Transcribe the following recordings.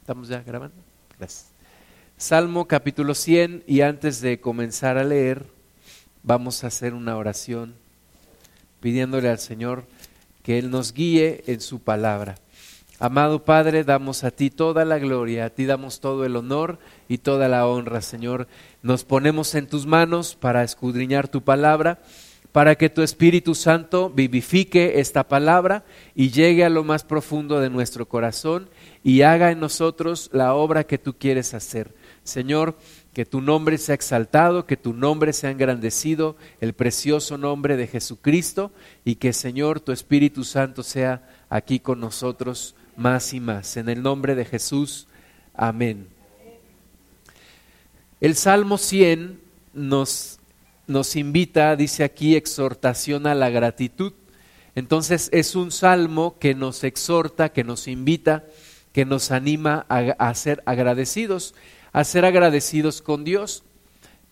¿Estamos ya grabando? Gracias. Salmo capítulo 100 y antes de comenzar a leer, vamos a hacer una oración pidiéndole al Señor que Él nos guíe en su palabra. Amado Padre, damos a ti toda la gloria, a ti damos todo el honor y toda la honra, Señor. Nos ponemos en tus manos para escudriñar tu palabra, para que tu Espíritu Santo vivifique esta palabra y llegue a lo más profundo de nuestro corazón y haga en nosotros la obra que tú quieres hacer. Señor, que tu nombre sea exaltado, que tu nombre sea engrandecido, el precioso nombre de Jesucristo, y que Señor, tu Espíritu Santo sea aquí con nosotros más y más. En el nombre de Jesús, amén. El Salmo 100 nos, nos invita, dice aquí, exhortación a la gratitud. Entonces es un salmo que nos exhorta, que nos invita, que nos anima a, ser agradecidos, a ser agradecidos con Dios.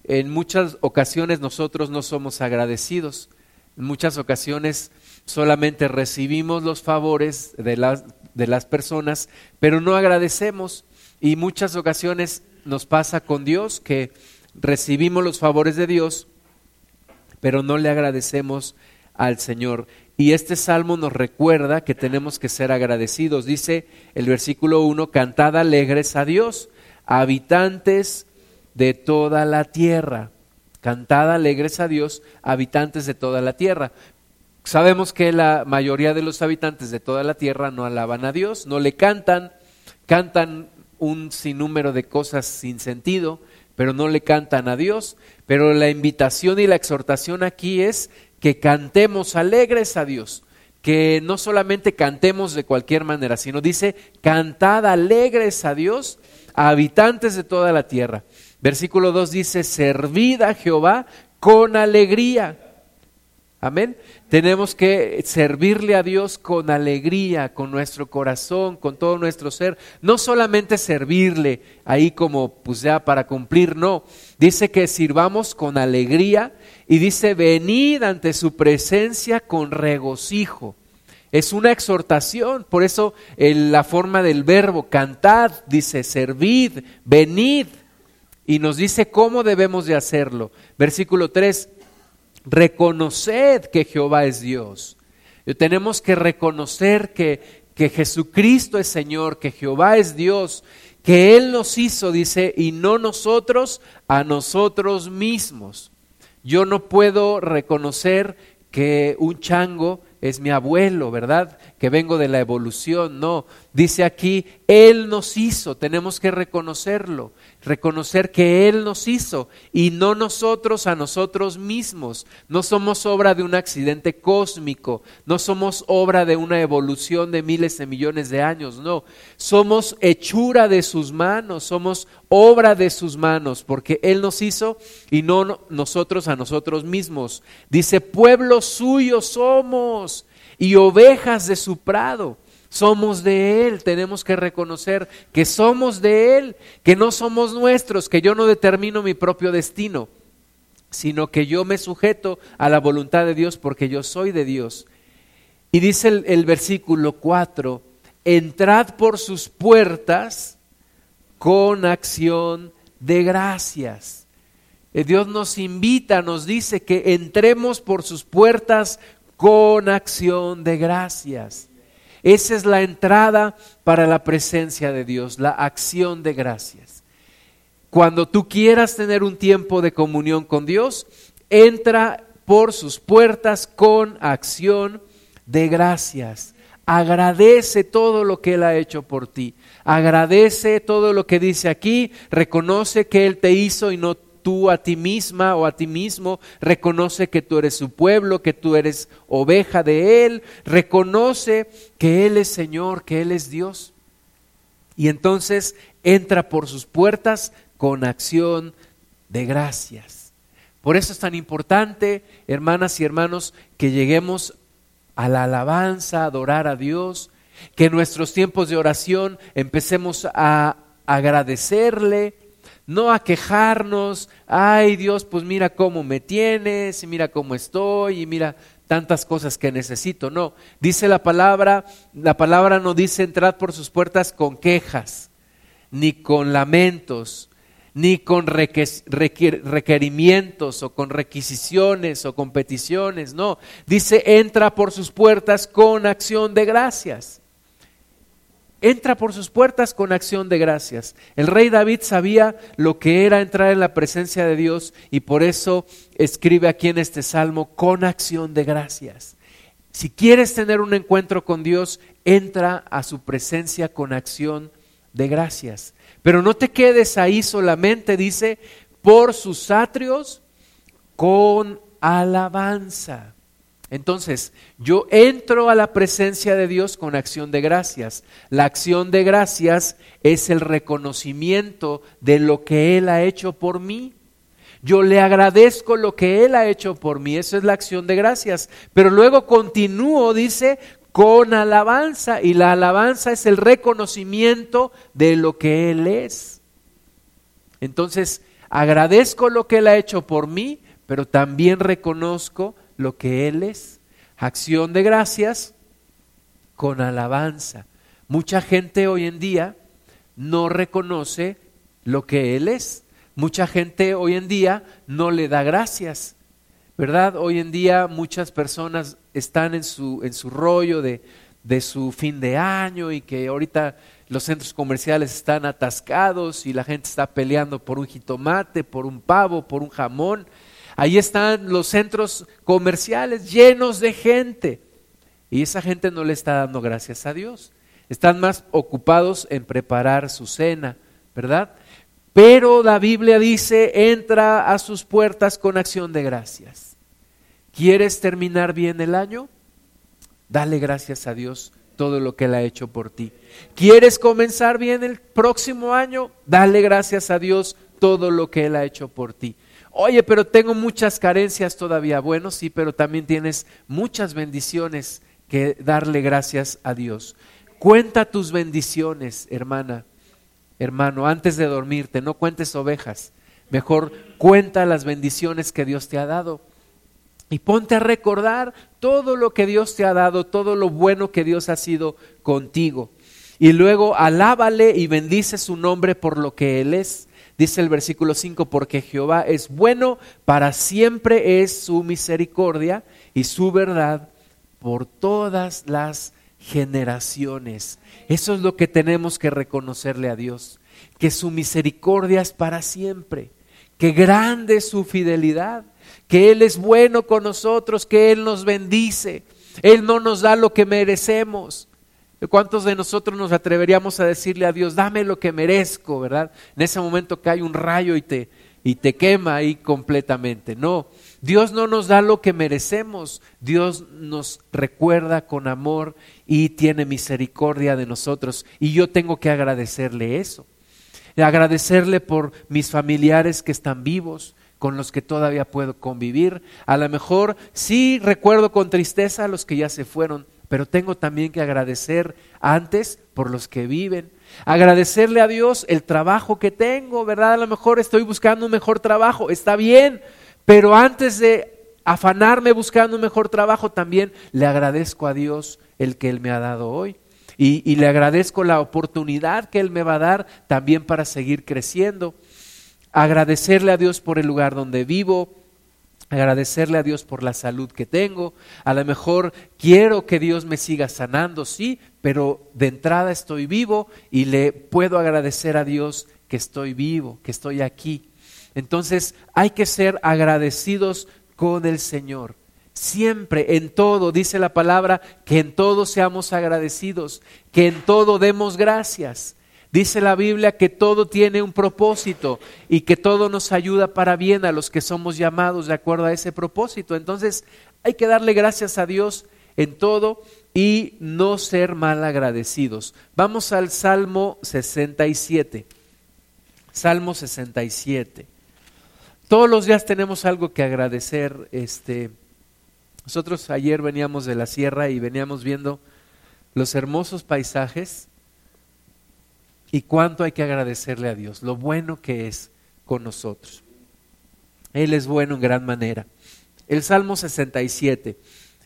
En muchas ocasiones nosotros no somos agradecidos. En muchas ocasiones solamente recibimos los favores de las, de las personas, pero no agradecemos. Y muchas ocasiones nos pasa con Dios que recibimos los favores de Dios, pero no le agradecemos al Señor. Y este salmo nos recuerda que tenemos que ser agradecidos. Dice el versículo 1, cantad alegres a Dios, habitantes de toda la tierra. Cantad alegres a Dios, habitantes de toda la tierra. Sabemos que la mayoría de los habitantes de toda la tierra no alaban a Dios, no le cantan, cantan un sinnúmero de cosas sin sentido, pero no le cantan a Dios. Pero la invitación y la exhortación aquí es que cantemos alegres a Dios, que no solamente cantemos de cualquier manera, sino dice, cantad alegres a Dios, a habitantes de toda la tierra. Versículo 2 dice, servid a Jehová con alegría. Amén. Tenemos que servirle a Dios con alegría, con nuestro corazón, con todo nuestro ser. No solamente servirle ahí como pues ya para cumplir, no. Dice que sirvamos con alegría y dice venid ante su presencia con regocijo. Es una exhortación, por eso la forma del verbo cantad dice servid, venid y nos dice cómo debemos de hacerlo. Versículo 3, reconoced que Jehová es Dios. Tenemos que reconocer que, que Jesucristo es Señor, que Jehová es Dios, que Él nos hizo, dice, y no nosotros a nosotros mismos. Yo no puedo reconocer que un chango es mi abuelo, ¿verdad? Que vengo de la evolución, no. Dice aquí, Él nos hizo, tenemos que reconocerlo, reconocer que Él nos hizo y no nosotros a nosotros mismos. No somos obra de un accidente cósmico, no somos obra de una evolución de miles de millones de años, no. Somos hechura de sus manos, somos obra de sus manos, porque Él nos hizo y no nosotros a nosotros mismos. Dice, pueblo suyo somos y ovejas de su prado. Somos de Él, tenemos que reconocer que somos de Él, que no somos nuestros, que yo no determino mi propio destino, sino que yo me sujeto a la voluntad de Dios porque yo soy de Dios. Y dice el, versículo 4, entrad por sus puertas con acción de gracias. Eh, Dios nos invita, nos dice que entremos por sus puertas con acción de gracias. Esa es la entrada para la presencia de Dios, la acción de gracias. Cuando tú quieras tener un tiempo de comunión con Dios, entra por sus puertas con acción de gracias. Agradece todo lo que Él ha hecho por ti. Agradece todo lo que dice aquí. Reconoce que Él te hizo y no tú a ti misma o a ti mismo, reconoce que tú eres su pueblo, que tú eres oveja de Él, reconoce que Él es Señor, que Él es Dios. Y entonces entra por sus puertas con acción de gracias. Por eso es tan importante, hermanas y hermanos, que lleguemos a la alabanza, a adorar a Dios, que en nuestros tiempos de oración empecemos a agradecerle, no a quejarnos, ay Dios, pues mira cómo me tienes, y mira cómo estoy, y mira tantas cosas que necesito. No, dice la palabra, la palabra no dice entrad por sus puertas con quejas. ni con lamentos, ni con requerimientos o con requisiciones o con peticiones, no. Dice, entra por sus puertas con acción de gracias. Entra por sus puertas con acción de gracias. El rey David sabía lo que era entrar en la presencia de Dios y por eso escribe aquí en este salmo con acción de gracias. Si quieres tener un encuentro con Dios, entra a su presencia con acción de gracias. Pero no te quedes ahí solamente, dice, por sus atrios con alabanza. Entonces, yo entro a la presencia de Dios con acción de gracias. La acción de gracias es el reconocimiento de lo que Él ha hecho por mí. Yo le agradezco lo que Él ha hecho por mí. Eso es la acción de gracias. Pero luego continúo, dice, con alabanza. Y la alabanza es el reconocimiento de lo que Él es. Entonces, agradezco lo que Él ha hecho por mí, pero también reconozco lo que Él es. Acción de gracias con alabanza. Mucha gente hoy en día no reconoce lo que Él es. Mucha gente hoy en día no le da gracias. ¿Verdad? Hoy en día muchas personas están en su, en su rollo de, de su fin de año y que ahorita los centros comerciales están atascados y la gente está peleando por un jitomate, por un pavo, por un jamón Ahí están los centros comerciales llenos de gente. Y esa gente no le está dando gracias a Dios. Están más ocupados en preparar su cena, ¿verdad? Pero la Biblia dice, entra a sus puertas con acción de gracias. ¿Quieres terminar bien el año? Dale gracias a Dios todo lo que Él ha hecho por ti. ¿Quieres comenzar bien el próximo año? Dale gracias a Dios todo lo que Él ha hecho por ti. Oye, pero tengo muchas carencias todavía. Bueno, sí, pero también tienes muchas bendiciones que darle gracias a Dios. Cuenta tus bendiciones, hermana, hermano, antes de dormirte. No cuentes ovejas. Mejor cuenta las bendiciones que Dios te ha dado. Y ponte a recordar todo lo que Dios te ha dado, todo lo bueno que Dios ha sido contigo. Y luego alábale y bendice su nombre por lo que Él es. Dice el versículo 5, porque Jehová es bueno, para siempre es su misericordia y su verdad por todas las generaciones. Eso es lo que tenemos que reconocerle a Dios, que su misericordia es para siempre, que grande es su fidelidad, que Él es bueno con nosotros, que Él nos bendice, Él no nos da lo que merecemos. ¿Cuántos de nosotros nos atreveríamos a decirle a Dios, dame lo que merezco, verdad? En ese momento cae un rayo y te, y te quema ahí completamente. No, Dios no nos da lo que merecemos, Dios nos recuerda con amor y tiene misericordia de nosotros. Y yo tengo que agradecerle eso. Agradecerle por mis familiares que están vivos, con los que todavía puedo convivir. A lo mejor sí recuerdo con tristeza a los que ya se fueron, pero tengo también que agradecer antes por los que viven. Agradecerle a Dios el trabajo que tengo, ¿verdad? A lo mejor estoy buscando un mejor trabajo, está bien, pero antes de afanarme buscando un mejor trabajo, también le agradezco a Dios el que Él me ha dado hoy. Y, y le agradezco la oportunidad que Él me va a dar también para seguir creciendo. Agradecerle a Dios por el lugar donde vivo, agradecerle a Dios por la salud que tengo. A lo mejor quiero que Dios me siga sanando, sí, pero de entrada estoy vivo y le puedo agradecer a Dios que estoy vivo, que estoy aquí. Entonces hay que ser agradecidos con el Señor. Siempre, en todo, dice la palabra, que en todo seamos agradecidos, que en todo demos gracias. Dice la Biblia que todo tiene un propósito y que todo nos ayuda para bien a los que somos llamados de acuerdo a ese propósito. Entonces hay que darle gracias a Dios en todo y no ser mal agradecidos. Vamos al Salmo 67. Salmo 67. Todos los días tenemos algo que agradecer. Este, nosotros ayer veníamos de la sierra y veníamos viendo los hermosos paisajes y cuánto hay que agradecerle a Dios, lo bueno que es con nosotros. Él es bueno en gran manera. El Salmo 67,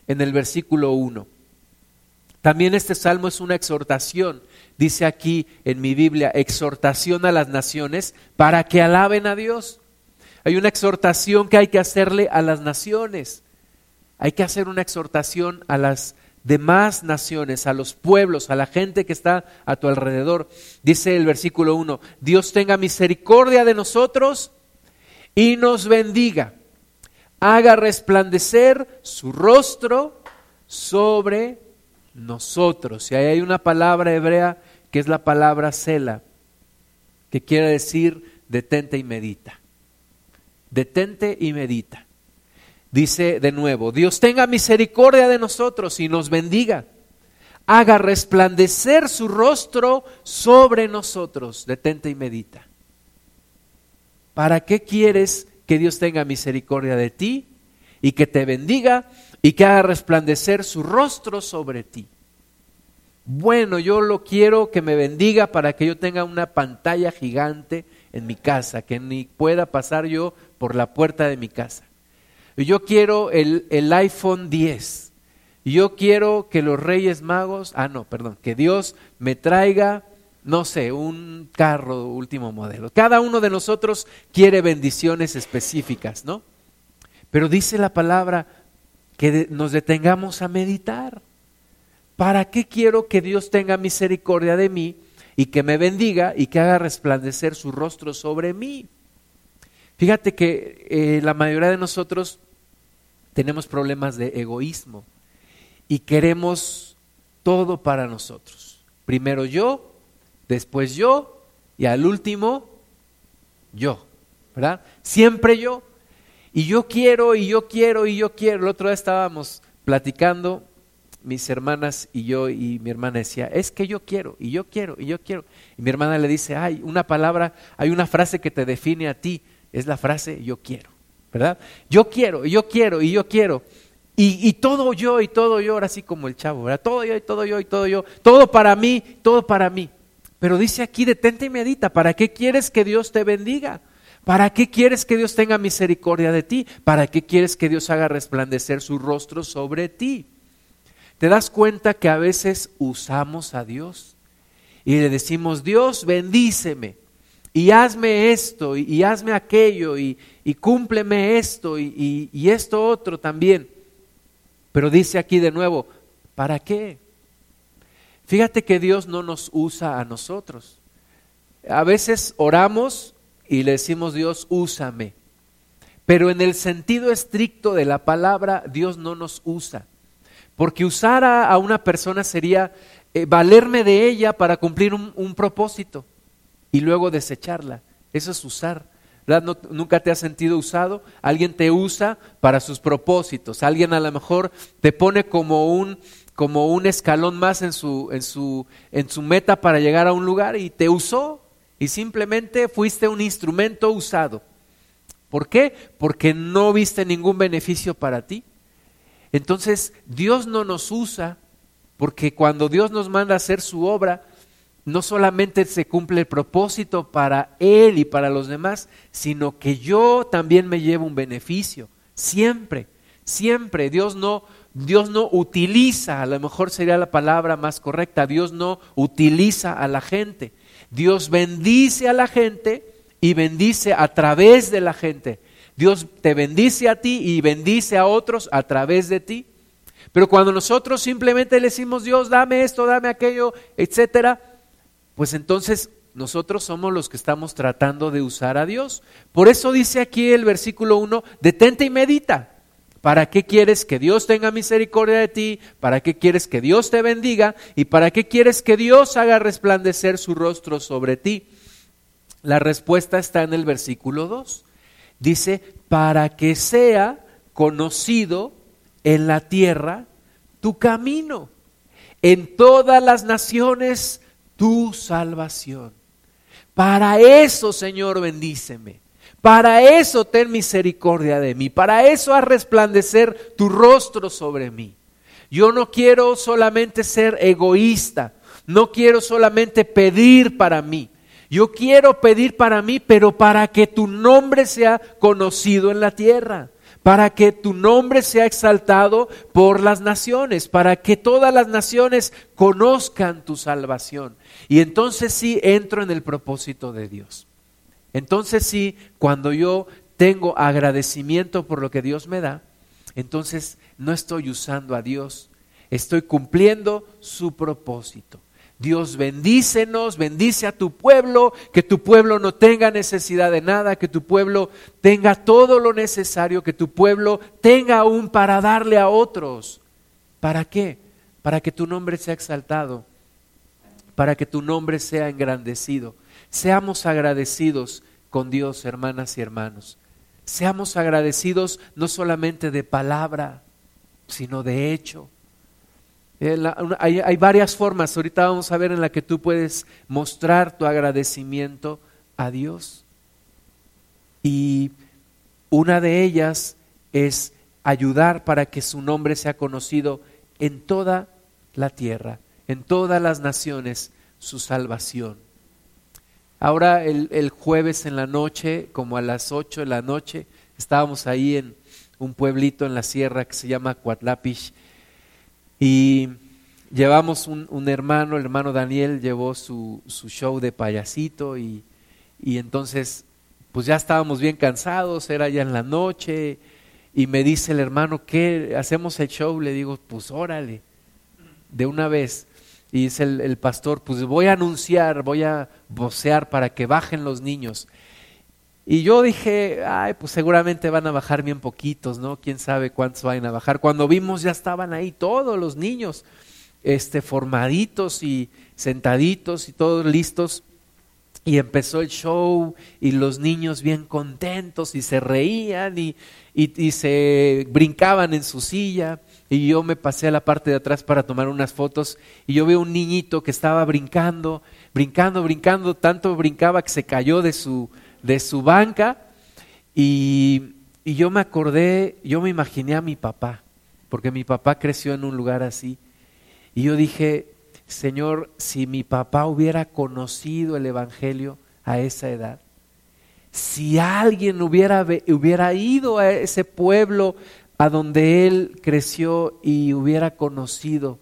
en el versículo 1, También este salmo es una exhortación. Dice aquí en mi Biblia, exhortación a las naciones para que alaben a Dios. Hay una exhortación que hay que hacerle a las naciones. Hay que hacer una exhortación a las demás naciones, a los pueblos, a la gente que está a tu alrededor. Dice el versículo 1, Dios tenga misericordia de nosotros y nos bendiga. Haga resplandecer su rostro sobre nosotros. Y ahí hay una palabra hebrea que es la palabra cela, que quiere decir detente y medita. Detente y medita. Dice de nuevo, Dios tenga misericordia de nosotros y nos bendiga. Haga resplandecer su rostro sobre nosotros. Detente y medita. ¿Para qué quieres que Dios tenga misericordia de ti y que te bendiga y que haga resplandecer su rostro sobre ti? Bueno, yo lo quiero que me bendiga para que yo tenga una pantalla gigante en mi casa, que ni pueda pasar yo por la puerta de mi casa yo quiero el, el iPhone 10. Yo quiero que los Reyes Magos, ah, no, perdón, que Dios me traiga, no sé, un carro último modelo. Cada uno de nosotros quiere bendiciones específicas, ¿no? Pero dice la palabra que nos detengamos a meditar. ¿Para qué quiero que Dios tenga misericordia de mí y que me bendiga y que haga resplandecer su rostro sobre mí? Fíjate que eh, la mayoría de nosotros tenemos problemas de egoísmo y queremos todo para nosotros. Primero yo, después yo y al último yo, ¿verdad? Siempre yo. Y yo quiero y yo quiero y yo quiero. El otro día estábamos platicando mis hermanas y yo y mi hermana decía, es que yo quiero y yo quiero y yo quiero. Y mi hermana le dice, hay una palabra, hay una frase que te define a ti es la frase yo quiero, ¿verdad? Yo quiero, yo quiero y yo quiero. Y, todo yo y todo yo, ahora sí como el chavo, ¿verdad? Todo yo y todo yo y todo yo, todo para mí, todo para mí. Pero dice aquí, detente y medita, ¿para qué quieres que Dios te bendiga? ¿Para qué quieres que Dios tenga misericordia de ti? ¿Para qué quieres que Dios haga resplandecer su rostro sobre ti? ¿Te das cuenta que a veces usamos a Dios y le decimos, Dios, bendíceme? Y hazme esto y, hazme aquello y, cúmpleme esto y, esto otro también. Pero dice aquí de nuevo, ¿para qué? Fíjate que Dios no nos usa a nosotros. A veces oramos y le decimos, Dios, úsame. Pero en el sentido estricto de la palabra, Dios no nos usa. Porque usar a, una persona sería eh, valerme de ella para cumplir un propósito y luego desecharla. Eso es usar. ¿Verdad? ¿Nunca te has sentido usado? Alguien te usa para sus propósitos. Alguien a lo mejor te pone como un, como un escalón más en su, en, su, en su meta para llegar a un lugar y te usó y simplemente fuiste un instrumento usado. ¿Por qué? Porque no viste ningún beneficio para ti. Entonces Dios no nos usa porque cuando Dios nos manda a hacer su obra, no solamente se cumple el propósito para Él y para los demás, sino que yo también me llevo un beneficio. Siempre, siempre. Dios no, Dios no utiliza, a lo mejor sería la palabra más correcta, Dios no utiliza a la gente. Dios bendice a la gente y bendice a través de la gente. Dios te bendice a ti y bendice a otros a través de ti. Pero cuando nosotros simplemente le decimos, Dios, dame esto, dame aquello, etcétera, pues entonces nosotros somos los que estamos tratando de usar a Dios. Por eso dice aquí el versículo 1, detente y medita. ¿Para qué quieres que Dios tenga misericordia de ti? ¿Para qué quieres que Dios te bendiga? ¿Y para qué quieres que Dios haga resplandecer su rostro sobre ti? La respuesta está en el versículo 2. Dice, para que sea conocido en la tierra tu camino. En todas las naciones tu salvación. Para eso, Señor, bendíceme. Para eso ten misericordia de mí. Para eso haz resplandecer tu rostro sobre mí. Yo no quiero solamente ser egoísta. No quiero solamente pedir para mí. Yo quiero pedir para mí, pero para que tu nombre sea conocido en la tierra para que tu nombre sea exaltado por las naciones, para que todas las naciones conozcan tu salvación. Y entonces sí entro en el propósito de Dios. Entonces sí, cuando yo tengo agradecimiento por lo que Dios me da, entonces no estoy usando a Dios, estoy cumpliendo su propósito. Dios bendícenos, bendice a tu pueblo, que tu pueblo no tenga necesidad de nada, que tu pueblo tenga todo lo necesario, que tu pueblo tenga aún para darle a otros. ¿Para qué? Para que tu nombre sea exaltado, para que tu nombre sea engrandecido. Seamos agradecidos con Dios, hermanas y hermanos. Seamos agradecidos no solamente de palabra, sino de hecho. Eh, hay, varias formas, ahorita vamos a ver en la que tú puedes mostrar tu agradecimiento a Dios. Y una de ellas es ayudar para que su nombre sea conocido en toda la tierra, en todas las naciones, su salvación. Ahora el, jueves en la noche, como a las 8 de la noche, estábamos ahí en un pueblito en la sierra que se llama Cuatlapish y llevamos un, hermano, el hermano Daniel llevó su, su show de payasito y, y entonces pues ya estábamos bien cansados, era ya en la noche y me dice el hermano, ¿qué? ¿Hacemos el show? Le digo, pues órale, de una vez. Y dice el, el, pastor, pues voy a anunciar, voy a vocear para que bajen los niños. Y yo dije, ay, pues seguramente van a bajar bien poquitos, ¿no? Quién sabe cuántos van a bajar. Cuando vimos ya estaban ahí todos los niños, este, formaditos y sentaditos y todos listos. Y empezó el show y los niños bien contentos y se reían y, y se brincaban en su silla y yo me pasé a la parte de atrás para tomar unas fotos y yo veo un niñito que estaba brincando, brincando, brincando, tanto brincaba que se cayó de su, de su banca y, y yo me acordé, yo me imaginé a mi papá, porque mi papá creció en un lugar así y yo dije, Señor, si mi papá hubiera conocido el Evangelio a esa edad, si alguien hubiera, hubiera ido a ese pueblo a donde Él creció y hubiera conocido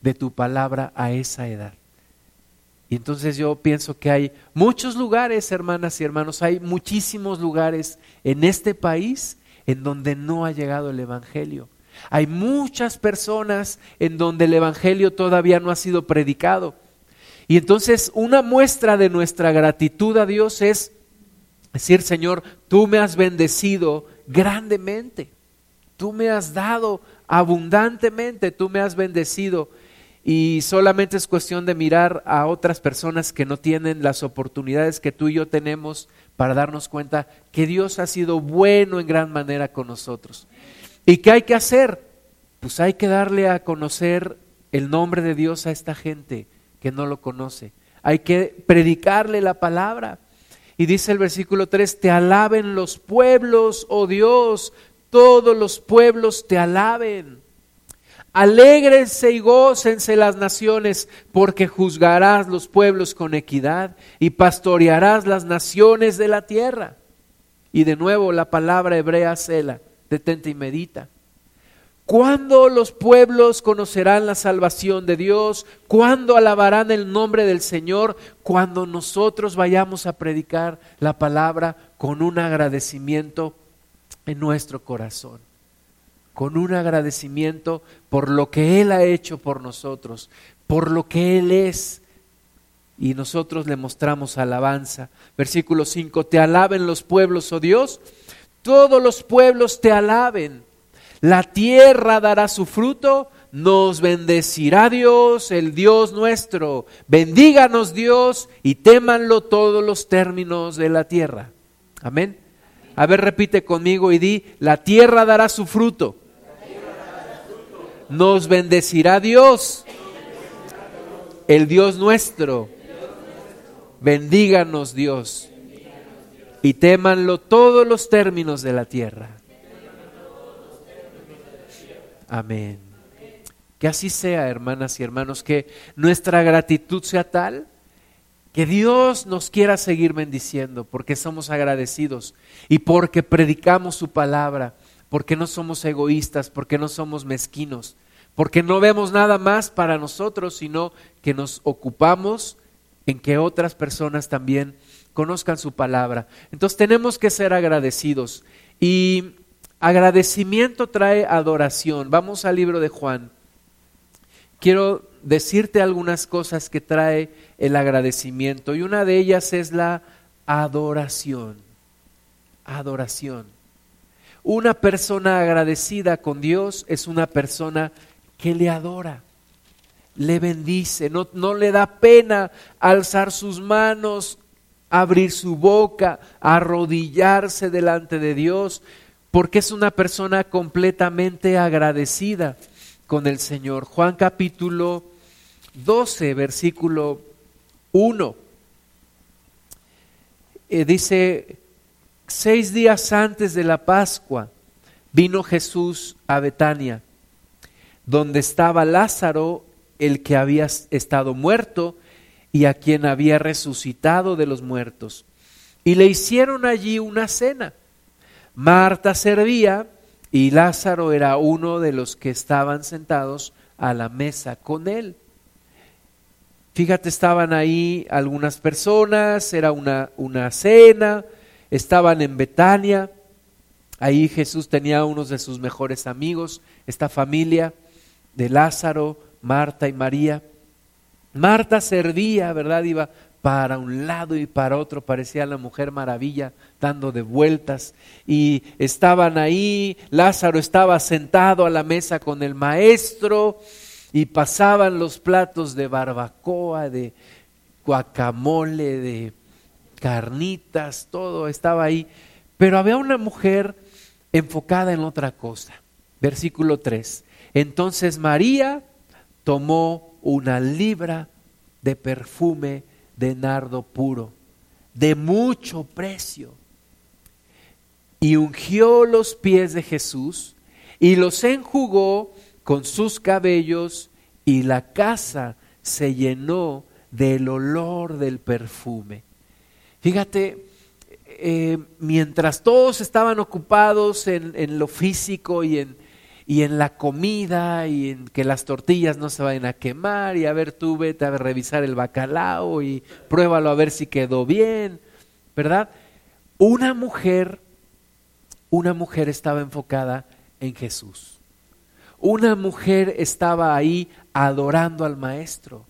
de tu palabra a esa edad. Y entonces yo pienso que hay muchos lugares, hermanas y hermanos, hay muchísimos lugares en este país en donde no ha llegado el Evangelio. Hay muchas personas en donde el Evangelio todavía no ha sido predicado. Y entonces una muestra de nuestra gratitud a Dios es decir, Señor, tú me has bendecido grandemente. Tú me has dado abundantemente, tú me has bendecido. Y solamente es cuestión de mirar a otras personas que no tienen las oportunidades que tú y yo tenemos para darnos cuenta que Dios ha sido bueno en gran manera con nosotros. ¿Y qué hay que hacer? Pues hay que darle a conocer el nombre de Dios a esta gente que no lo conoce. Hay que predicarle la palabra. Y dice el versículo 3, te alaben los pueblos, oh Dios, todos los pueblos te alaben. Alégrense y gócense las naciones, porque juzgarás los pueblos con equidad y pastorearás las naciones de la tierra. Y de nuevo la palabra hebrea cela, detente y medita. ¿Cuándo los pueblos conocerán la salvación de Dios? ¿Cuándo alabarán el nombre del Señor? Cuando nosotros vayamos a predicar la palabra con un agradecimiento en nuestro corazón, con un agradecimiento por lo que Él ha hecho por nosotros, por lo que Él es. Y nosotros le mostramos alabanza. Versículo 5, te alaben los pueblos, oh Dios, todos los pueblos te alaben. La tierra dará su fruto, nos bendecirá Dios, el Dios nuestro. Bendíganos Dios y témanlo todos los términos de la tierra. Amén. A ver, repite conmigo y di, la tierra dará su fruto. Nos bendecirá Dios, el Dios nuestro. Bendíganos Dios y témanlo todos los términos de la tierra. Amén. Que así sea, hermanas y hermanos, que nuestra gratitud sea tal que Dios nos quiera seguir bendiciendo porque somos agradecidos y porque predicamos su palabra, porque no somos egoístas, porque no somos mezquinos, porque no vemos nada más para nosotros, sino que nos ocupamos en que otras personas también conozcan su palabra. Entonces tenemos que ser agradecidos y agradecimiento trae adoración. Vamos al libro de Juan. Quiero decirte algunas cosas que trae el agradecimiento y una de ellas es la adoración. Adoración. Una persona agradecida con Dios es una persona que le adora, le bendice, no, no le da pena alzar sus manos, abrir su boca, arrodillarse delante de Dios, porque es una persona completamente agradecida con el Señor. Juan capítulo 12, versículo 1. Eh, dice, seis días antes de la Pascua vino Jesús a Betania, donde estaba Lázaro, el que había estado muerto y a quien había resucitado de los muertos. Y le hicieron allí una cena. Marta servía y Lázaro era uno de los que estaban sentados a la mesa con él. Fíjate, estaban ahí algunas personas, era una, una cena, estaban en Betania, ahí Jesús tenía unos de sus mejores amigos, esta familia de Lázaro, Marta y María. Marta servía, ¿verdad? Iba para un lado y para otro, parecía la mujer maravilla dando de vueltas. Y estaban ahí, Lázaro estaba sentado a la mesa con el maestro y pasaban los platos de barbacoa, de guacamole, de carnitas, todo estaba ahí. Pero había una mujer enfocada en otra cosa. Versículo 3. Entonces María tomó una libra de perfume de nardo puro, de mucho precio, y ungió los pies de Jesús y los enjugó con sus cabellos y la casa se llenó del olor del perfume. Fíjate, eh, mientras todos estaban ocupados en, lo físico y en, y en, la comida y en que las tortillas no se vayan a quemar y a ver tú vete a revisar el bacalao y pruébalo a ver si quedó bien, ¿verdad? Una mujer, una mujer estaba enfocada en Jesús una mujer estaba ahí adorando al maestro.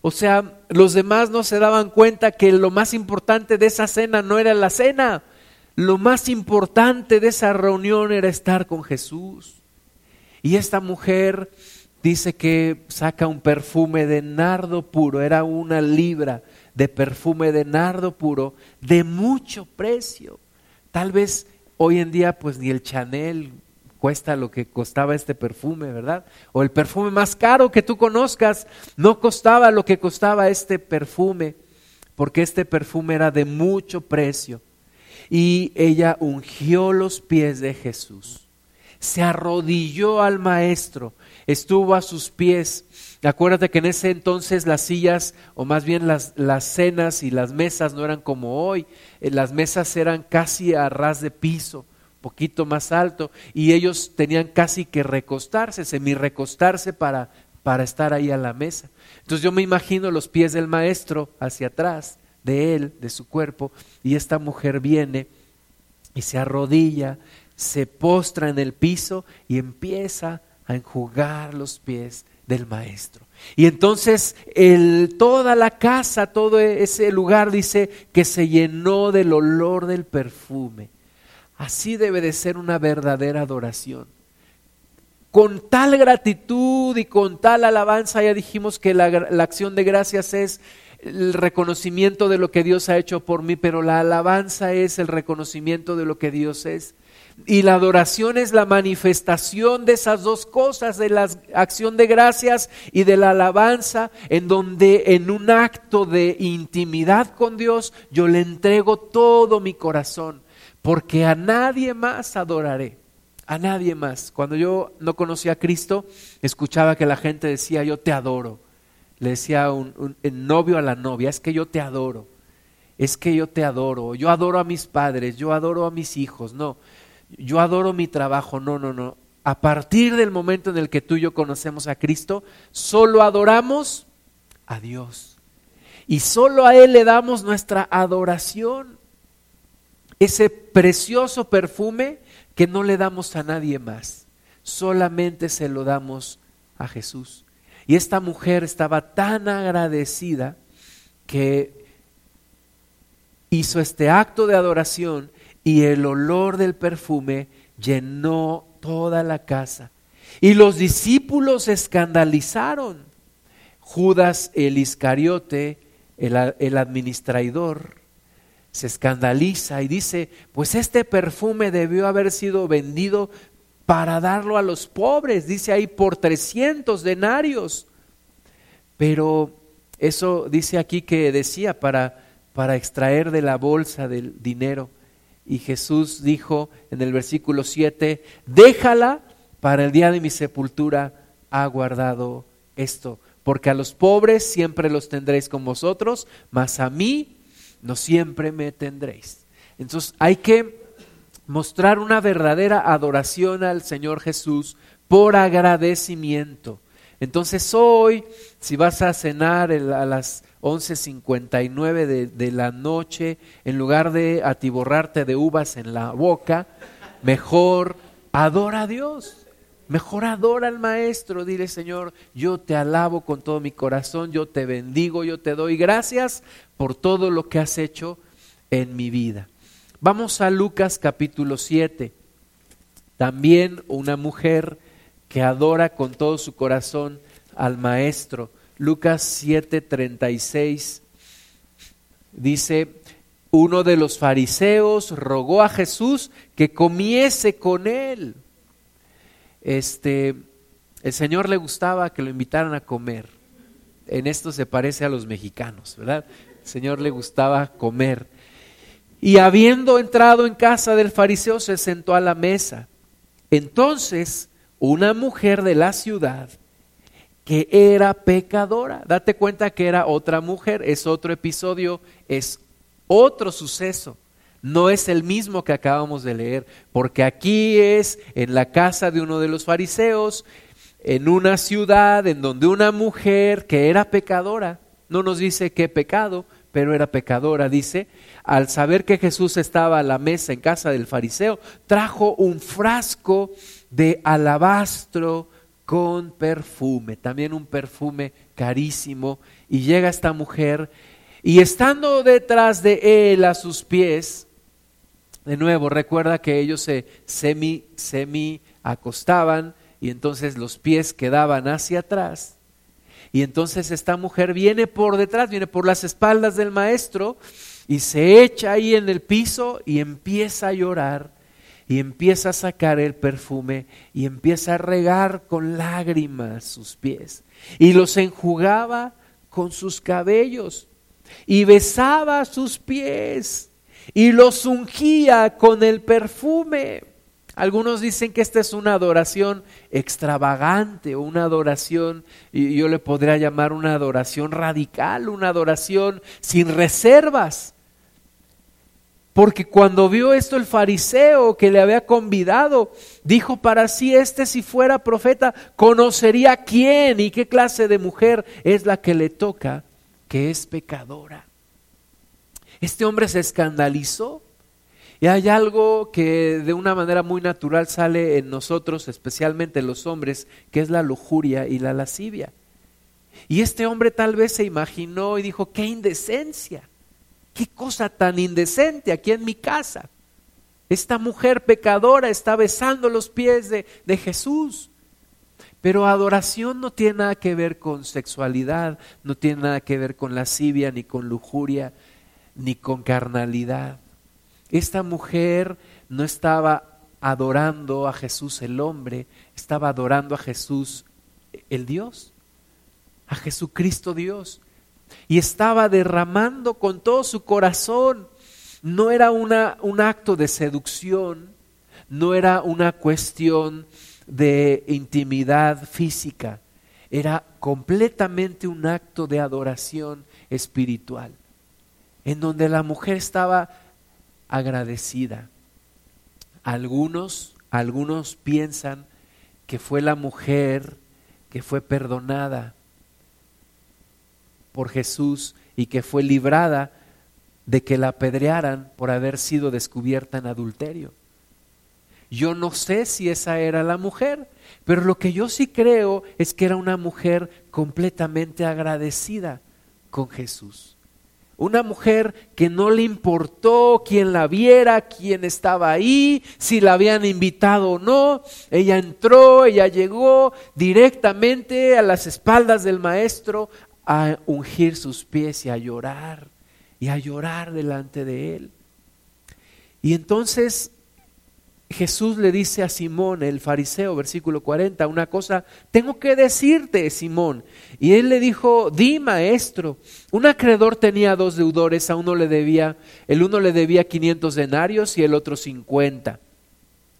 O sea, los demás no se daban cuenta que lo más importante de esa cena no era la cena. Lo más importante de esa reunión era estar con Jesús. Y esta mujer dice que saca un perfume de nardo puro, era una libra de perfume de nardo puro de mucho precio. Tal vez hoy en día pues ni el Chanel cuesta lo que costaba este perfume, ¿verdad? O el perfume más caro que tú conozcas no costaba lo que costaba este perfume, porque este perfume era de mucho precio. Y ella ungió los pies de Jesús, se arrodilló al maestro, estuvo a sus pies. Acuérdate que en ese entonces las sillas, o más bien las, las cenas y las mesas no eran como hoy, eh, las mesas eran casi a ras de piso poquito más alto, y ellos tenían casi que recostarse, semi recostarse para, para estar ahí a la mesa. Entonces yo me imagino los pies del maestro hacia atrás, de él, de su cuerpo, y esta mujer viene y se arrodilla, se postra en el piso y empieza a enjugar los pies del maestro. Y entonces toda la casa, todo ese lugar dice que se llenó del olor del perfume. Así debe de ser una verdadera adoración. Con tal gratitud y con tal alabanza, ya dijimos que la, acción de gracias es el reconocimiento de lo que Dios ha hecho por mí, pero la alabanza es el reconocimiento de lo que Dios es. Y la adoración es la manifestación de esas dos cosas, de la acción de gracias y de la alabanza, en donde en un acto de intimidad con Dios yo le entrego todo mi corazón porque a nadie más adoraré, a nadie más. Cuando yo no conocía a Cristo, escuchaba que la gente decía, yo te adoro. Le decía un, novio a la novia, es que yo te adoro, es que yo te adoro, yo adoro a mis padres, yo adoro a mis hijos. No, yo adoro mi trabajo. No, no, no. A partir del momento en el que tú y yo conocemos a Cristo, solo adoramos a Dios. Y solo a Él le damos nuestra adoración. Ese precioso perfume que no le damos a nadie más. Solamente se lo damos a Jesús. Y esta mujer estaba tan agradecida que hizo este acto de adoración y el olor del perfume llenó toda la casa. Y los discípulos escandalizaron. Judas el Iscariote, el, el administrador, se escandaliza y dice, pues este perfume debió haber sido vendido para darlo a los pobres, dice ahí, por 300 denarios. Pero eso dice aquí que decía para, para extraer de la bolsa del dinero. Y Jesús dijo en el versículo 7, déjala para el día de mi sepultura, ha guardado esto, porque a los pobres siempre los tendréis con vosotros, mas a mí no siempre me tendréis. Entonces hay que mostrar una verdadera adoración al Señor Jesús por agradecimiento. Entonces hoy, si vas a cenar a las 11.59 de, de la noche, en lugar de atiborrarte de uvas en la boca, mejor adora a Dios. Mejor adora al Maestro, dile Señor, yo te alabo con todo mi corazón, yo te bendigo, yo te doy gracias por todo lo que has hecho en mi vida. Vamos a Lucas capítulo 7. También una mujer que adora con todo su corazón al Maestro. Lucas 7:36 dice, uno de los fariseos rogó a Jesús que comiese con él. Este, el Señor le gustaba que lo invitaran a comer. En esto se parece a los mexicanos, ¿verdad? El Señor le gustaba comer. Y habiendo entrado en casa del fariseo, se sentó a la mesa. Entonces, una mujer de la ciudad que era pecadora, date cuenta que era otra mujer, es otro episodio, es otro suceso. No es el mismo que acabamos de leer, porque aquí es en la casa de uno de los fariseos, en una ciudad en donde una mujer que era pecadora, no nos dice qué pecado, pero era pecadora, dice, al saber que Jesús estaba a la mesa en casa del fariseo, trajo un frasco de alabastro con perfume, también un perfume carísimo, y llega esta mujer y estando detrás de él a sus pies, de nuevo, recuerda que ellos se semi, semi acostaban y entonces los pies quedaban hacia atrás. Y entonces esta mujer viene por detrás, viene por las espaldas del maestro y se echa ahí en el piso y empieza a llorar y empieza a sacar el perfume y empieza a regar con lágrimas sus pies y los enjugaba con sus cabellos y besaba sus pies y los ungía con el perfume. Algunos dicen que esta es una adoración extravagante o una adoración, yo le podría llamar una adoración radical, una adoración sin reservas. Porque cuando vio esto el fariseo que le había convidado, dijo para sí, este si fuera profeta, conocería quién y qué clase de mujer es la que le toca, que es pecadora. Este hombre se escandalizó y hay algo que de una manera muy natural sale en nosotros, especialmente en los hombres, que es la lujuria y la lascivia. Y este hombre tal vez se imaginó y dijo, qué indecencia qué cosa tan indecente aquí en mi casa. Esta mujer pecadora está besando los pies de, de Jesús. Pero adoración no tiene nada que ver con sexualidad, no tiene nada que ver con lascivia, ni con lujuria, ni con carnalidad. Esta mujer no estaba adorando a Jesús el hombre, estaba adorando a Jesús el Dios, a Jesucristo Dios y estaba derramando con todo su corazón. No era una, un acto de seducción, no era una cuestión de intimidad física, era completamente un acto de adoración espiritual, en donde la mujer estaba agradecida, Algunos, algunos piensan que fue la mujer que fue perdonada por Jesús y que fue librada de que la apedrearan por haber sido descubierta en adulterio. Yo no sé si esa era la mujer, pero lo que yo sí creo es que era una mujer completamente agradecida con Jesús. Una mujer que no le importó quién la viera, quién estaba ahí, si la habían invitado o no. Ella entró, ella llegó directamente a las espaldas del maestro a ungir sus pies y a llorar, y a llorar delante de él. Y entonces Jesús le dice a Simón, el fariseo, versículo 40, una cosa, tengo que decirte, Simón. Y él le dijo, di maestro, un acreedor tenía dos deudores, a uno le debía, el uno le debía 500 denarios y el otro 50.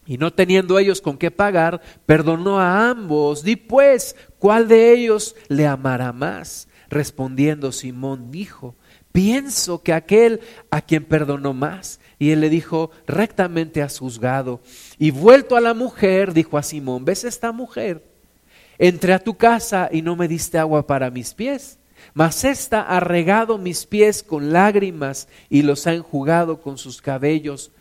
Y no teniendo ellos con qué pagar, perdonó a ambos. Di pues, ¿cuál de ellos le amará más? Respondiendo Simón dijo, pienso que aquel a quien perdonó más. Y él le dijo, rectamente has juzgado. Y vuelto a la mujer, dijo a Simón, ¿ves esta mujer? Entré a tu casa y no me diste agua para mis pies, mas ésta ha regado mis pies con lágrimas y los ha enjugado con sus cabellos.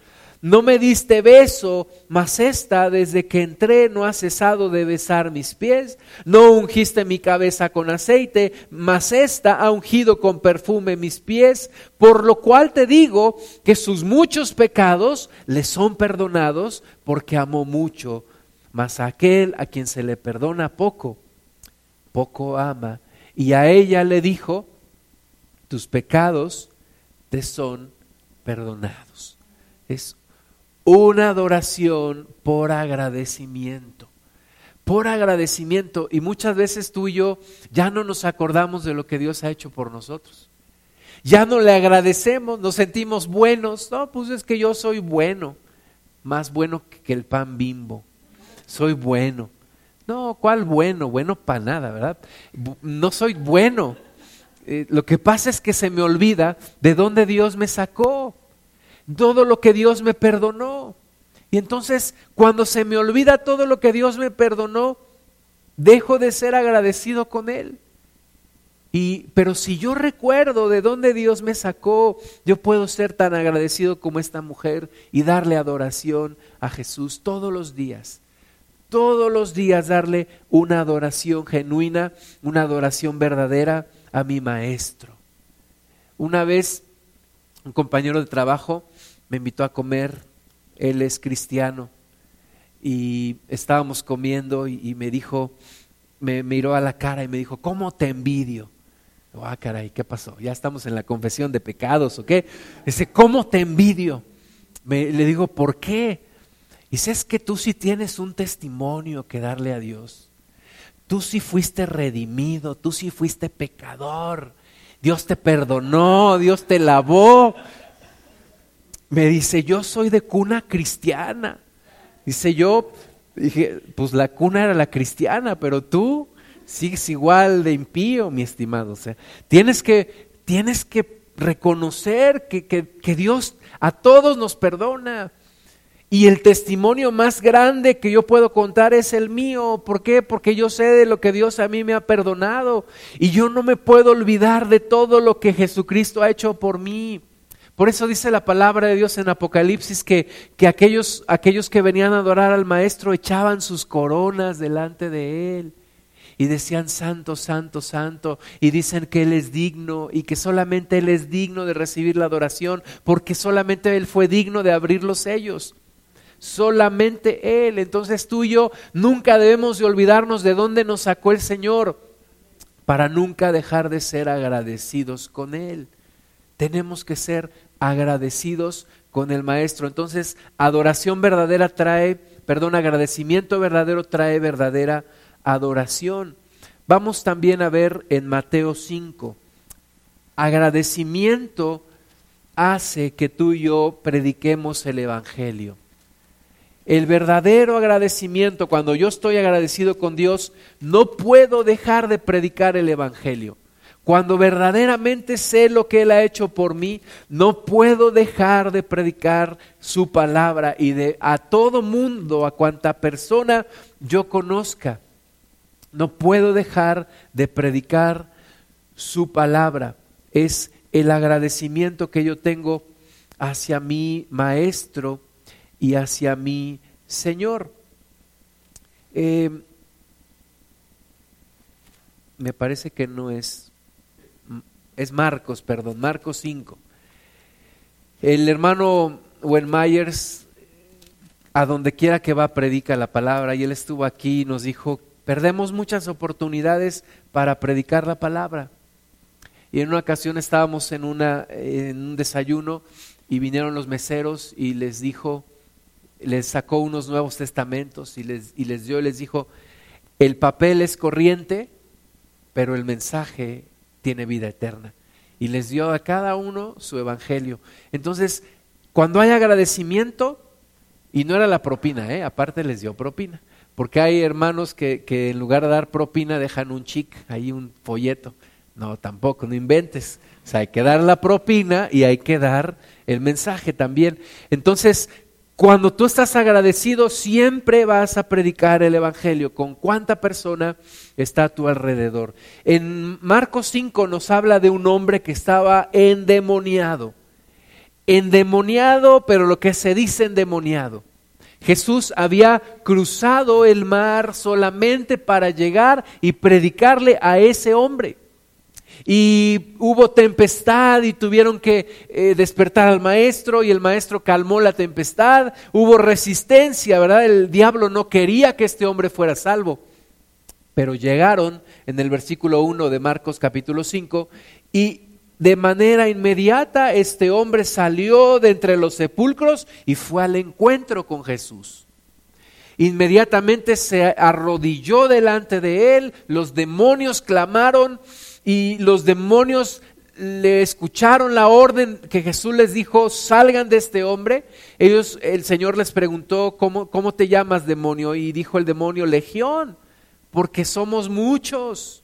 No me diste beso, mas esta desde que entré no ha cesado de besar mis pies. No ungiste mi cabeza con aceite, mas esta ha ungido con perfume mis pies. Por lo cual te digo que sus muchos pecados le son perdonados porque amó mucho. Mas aquel a quien se le perdona poco, poco ama. Y a ella le dijo, tus pecados te son perdonados. Es una adoración por agradecimiento. Por agradecimiento. Y muchas veces tú y yo ya no nos acordamos de lo que Dios ha hecho por nosotros. Ya no le agradecemos, nos sentimos buenos. No, pues es que yo soy bueno. Más bueno que el pan bimbo. Soy bueno. No, ¿cuál bueno? Bueno para nada, ¿verdad? No soy bueno. Eh, lo que pasa es que se me olvida de dónde Dios me sacó todo lo que Dios me perdonó. Y entonces, cuando se me olvida todo lo que Dios me perdonó, dejo de ser agradecido con Él. Y, pero si yo recuerdo de dónde Dios me sacó, yo puedo ser tan agradecido como esta mujer y darle adoración a Jesús todos los días. Todos los días darle una adoración genuina, una adoración verdadera a mi maestro. Una vez un compañero de trabajo me invitó a comer, él es cristiano, y estábamos comiendo y, me dijo, me miró a la cara y me dijo, ¿cómo te envidio? Ah, caray, ¿qué pasó? Ya estamos en la confesión de pecados, ¿o qué? Dice, ¿cómo te envidio? Me, le digo, ¿por qué? Dice, es que tú sí tienes un testimonio que darle a Dios. Tú sí fuiste redimido, tú sí fuiste pecador. Dios te perdonó, Dios te lavó. Me dice, yo soy de cuna cristiana. Dice, yo, dije, pues la cuna era la cristiana, pero tú sigues igual de impío, mi estimado. O sea, tienes que, tienes que reconocer que, que, que Dios a todos nos perdona. Y el testimonio más grande que yo puedo contar es el mío. ¿Por qué? Porque yo sé de lo que Dios a mí me ha perdonado. Y yo no me puedo olvidar de todo lo que Jesucristo ha hecho por mí. Por eso dice la palabra de Dios en Apocalipsis que, que aquellos, aquellos que venían a adorar al Maestro echaban sus coronas delante de Él y decían santo, santo, santo, y dicen que Él es digno y que solamente Él es digno de recibir la adoración, porque solamente Él fue digno de abrir los sellos. Solamente Él. Entonces tú y yo nunca debemos de olvidarnos de dónde nos sacó el Señor para nunca dejar de ser agradecidos con Él. Tenemos que ser agradecidos con el Maestro. Entonces, adoración verdadera trae, perdón, agradecimiento verdadero trae verdadera adoración. Vamos también a ver en Mateo 5. Agradecimiento hace que tú y yo prediquemos el Evangelio. El verdadero agradecimiento, cuando yo estoy agradecido con Dios, no puedo dejar de predicar el Evangelio. Cuando verdaderamente sé lo que Él ha hecho por mí, no puedo dejar de predicar su palabra y de a todo mundo, a cuanta persona yo conozca, no puedo dejar de predicar su palabra. Es el agradecimiento que yo tengo hacia mi maestro y hacia mi Señor. Eh, me parece que no es es Marcos, perdón, Marcos 5. El hermano Myers, a donde quiera que va, predica la palabra y él estuvo aquí y nos dijo, perdemos muchas oportunidades para predicar la palabra. Y en una ocasión estábamos en, una, en un desayuno y vinieron los meseros y les dijo, les sacó unos nuevos testamentos y les, y les dio, les dijo, el papel es corriente, pero el mensaje tiene vida eterna. Y les dio a cada uno su evangelio. Entonces, cuando hay agradecimiento, y no era la propina, ¿eh? aparte les dio propina, porque hay hermanos que, que en lugar de dar propina dejan un chic, ahí un folleto. No, tampoco, no inventes. O sea, hay que dar la propina y hay que dar el mensaje también. Entonces, cuando tú estás agradecido, siempre vas a predicar el Evangelio. ¿Con cuánta persona está a tu alrededor? En Marcos 5 nos habla de un hombre que estaba endemoniado. Endemoniado, pero lo que se dice endemoniado. Jesús había cruzado el mar solamente para llegar y predicarle a ese hombre y hubo tempestad y tuvieron que eh, despertar al maestro y el maestro calmó la tempestad, hubo resistencia, ¿verdad? El diablo no quería que este hombre fuera salvo, pero llegaron en el versículo 1 de Marcos capítulo 5 y de manera inmediata este hombre salió de entre los sepulcros y fue al encuentro con Jesús. Inmediatamente se arrodilló delante de él, los demonios clamaron y los demonios le escucharon la orden que Jesús les dijo, salgan de este hombre. Ellos, el Señor les preguntó, ¿cómo, cómo te llamas demonio? Y dijo el demonio, legión, porque somos muchos.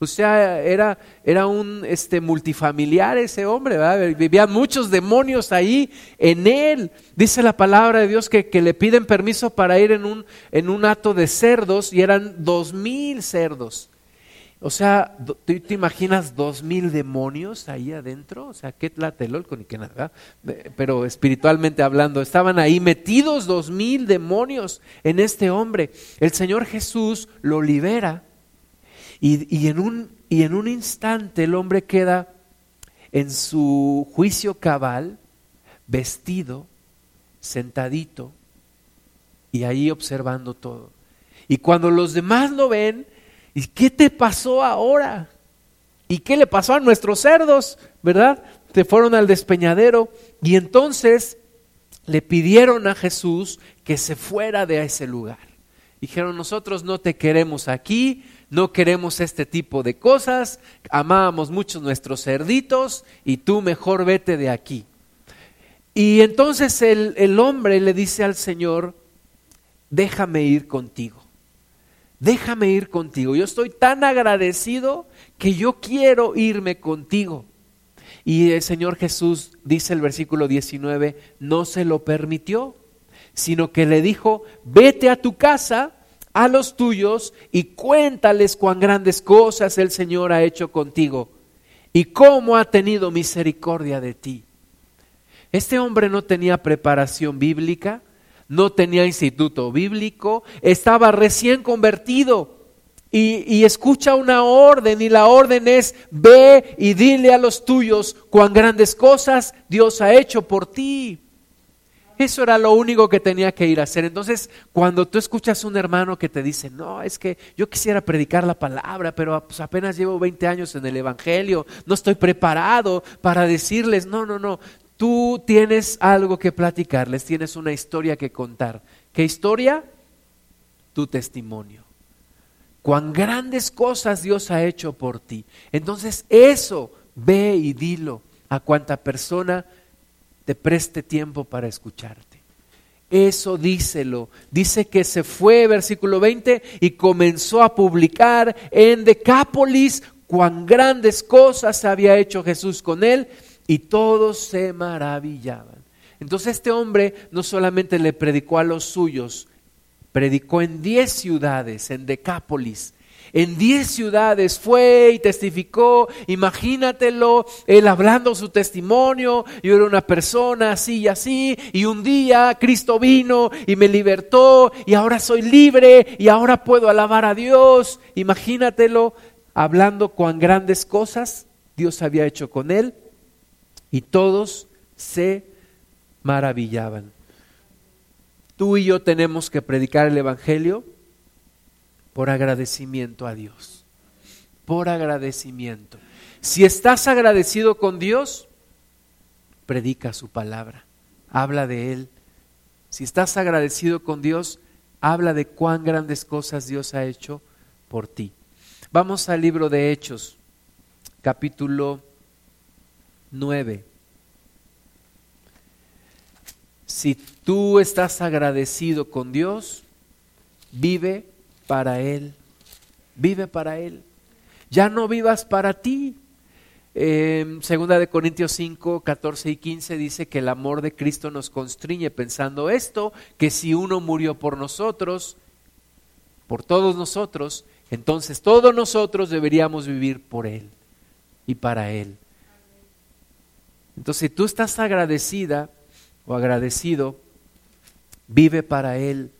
O sea, era, era un este, multifamiliar ese hombre, vivían muchos demonios ahí en él. Dice la palabra de Dios que, que le piden permiso para ir en un, en un hato de cerdos y eran dos mil cerdos. O sea, ¿tú te imaginas dos mil demonios ahí adentro? O sea, qué tlatelolco ni qué nada. Pero espiritualmente hablando, estaban ahí metidos dos mil demonios en este hombre. El Señor Jesús lo libera y, en un, y en un instante el hombre queda en su juicio cabal, vestido, sentadito y ahí observando todo. Y cuando los demás lo ven, ¿Y qué te pasó ahora? ¿Y qué le pasó a nuestros cerdos? ¿Verdad? Te fueron al despeñadero y entonces le pidieron a Jesús que se fuera de ese lugar. Dijeron, nosotros no te queremos aquí, no queremos este tipo de cosas, amábamos mucho nuestros cerditos y tú mejor vete de aquí. Y entonces el, el hombre le dice al Señor, déjame ir contigo déjame ir contigo. Yo estoy tan agradecido que yo quiero irme contigo. Y el Señor Jesús, dice el versículo 19, no se lo permitió, sino que le dijo, vete a tu casa, a los tuyos, y cuéntales cuán grandes cosas el Señor ha hecho contigo y cómo ha tenido misericordia de ti. Este hombre no tenía preparación bíblica, no tenía instituto bíblico, estaba recién convertido y, escucha una orden y la orden es, ve y dile a los tuyos cuán grandes cosas Dios ha hecho por ti. Eso era lo único que tenía que ir a hacer. Entonces, cuando tú escuchas a un hermano que te dice, no, es que yo quisiera predicar la palabra, pero pues, apenas llevo 20 años en el Evangelio, no estoy preparado para decirles, no, no, no, tú tienes algo que platicarles, tienes una historia que contar. ¿Qué historia? Tu testimonio. Cuán grandes cosas Dios ha hecho por ti. Entonces eso, ve y dilo a cuanta persona te preste tiempo para escucharte. Eso díselo. Dice que se fue, versículo 20, y comenzó a publicar en Decápolis cuán grandes cosas había hecho Jesús con él y todos se maravillaban. Entonces este hombre no solamente le predicó a los suyos, predicó en diez ciudades, en Decápolis, en diez ciudades fue y testificó, imagínatelo, él hablando su testimonio, yo era una persona así y así, y un día Cristo vino y me libertó, y ahora soy libre, y ahora puedo alabar a Dios, imagínatelo, hablando cuán grandes cosas Dios había hecho con él, y todos se maravillaban. Tú y yo tenemos que predicar el Evangelio por agradecimiento a Dios. Por agradecimiento. Si estás agradecido con Dios, predica su palabra, habla de Él. Si estás agradecido con Dios, habla de cuán grandes cosas Dios ha hecho por ti. Vamos al libro de Hechos, capítulo 9. Si tú estás agradecido con Dios, vive para Él. Vive para Él. Ya no vivas para ti. segunda de Corintios 5, 14 y 15 dice que el amor de Cristo nos constriñe pensando esto, que si uno murió por nosotros, por todos nosotros, entonces todos nosotros deberíamos vivir por Él y para Él. Entonces, si tú estás agradecida o agradecido, vive para Él.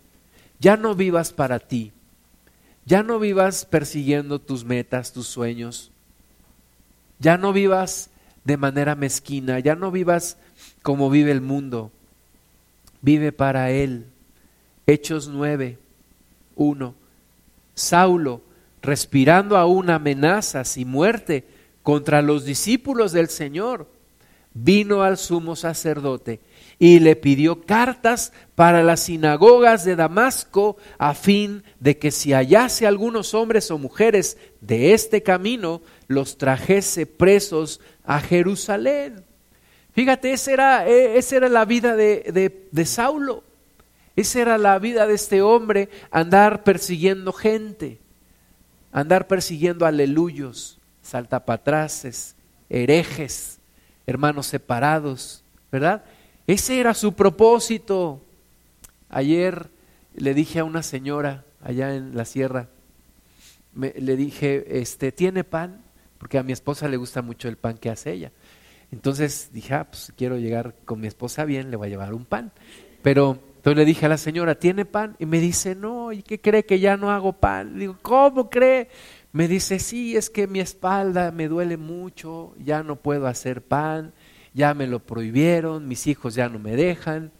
Ya no vivas para ti. Ya no vivas persiguiendo tus metas, tus sueños. Ya no vivas de manera mezquina, ya no vivas como vive el mundo. Vive para Él. Hechos 9, 1. Saulo, respirando aún amenazas y muerte contra los discípulos del Señor, vino al sumo sacerdote y le pidió cartas para las sinagogas de Damasco a fin de que si hallase algunos hombres o mujeres de este camino, los trajese presos a Jerusalén. Fíjate, esa era, e, esa era la vida de, de Saulo. Esa era la vida de este hombre, andar persiguiendo gente, andar persiguiendo aleluyos, saltapatraces, herejes, hermanos separados, ¿verdad? Ese era su propósito. Ayer le dije a una señora allá en la sierra, le dije, este, ¿tiene pan? Porque a mi esposa le gusta mucho el pan que hace ella. Entonces dije, ah, pues quiero llegar con mi esposa bien, le voy a llevar un pan. Pero entonces le dije a la señora, ¿tiene pan? Y me dice, no, ¿y qué cree que ya no hago pan? digo, ¿cómo cree? Me dice, sí, es que mi espalda me duele mucho, ya no puedo hacer pan ya me lo prohibieron, mis hijos ya no me dejan.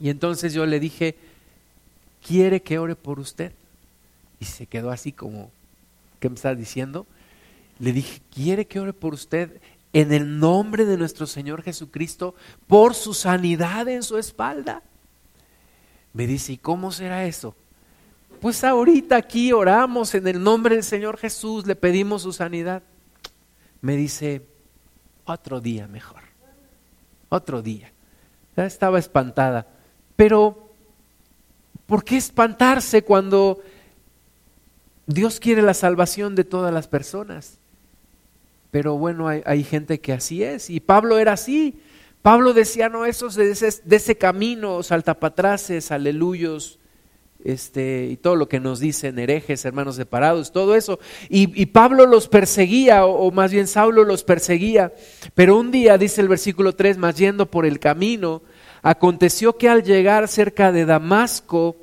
Y entonces yo le dije, ¿quiere que ore por usted? Y se quedó así como, ¿qué me está diciendo? Le dije, ¿quiere que ore por usted en el nombre de nuestro Señor Jesucristo por su sanidad en su espalda? Me dice, ¿y cómo será eso? Pues ahorita aquí oramos en el nombre del Señor Jesús, le pedimos su sanidad. Me dice, otro día mejor. Otro día. Ya estaba espantada. Pero, ¿por qué espantarse cuando Dios quiere la salvación de todas las personas? Pero bueno, hay, gente que así es. Y Pablo era así. Pablo decía, no, esos de ese, de ese camino, saltapatraces, aleluyos, este, y todo lo que nos dicen herejes, hermanos separados, todo eso. Y, Pablo los perseguía, o, más bien Saulo los perseguía. Pero un día, dice el versículo 3, más yendo por el camino, aconteció que al llegar cerca de Damasco,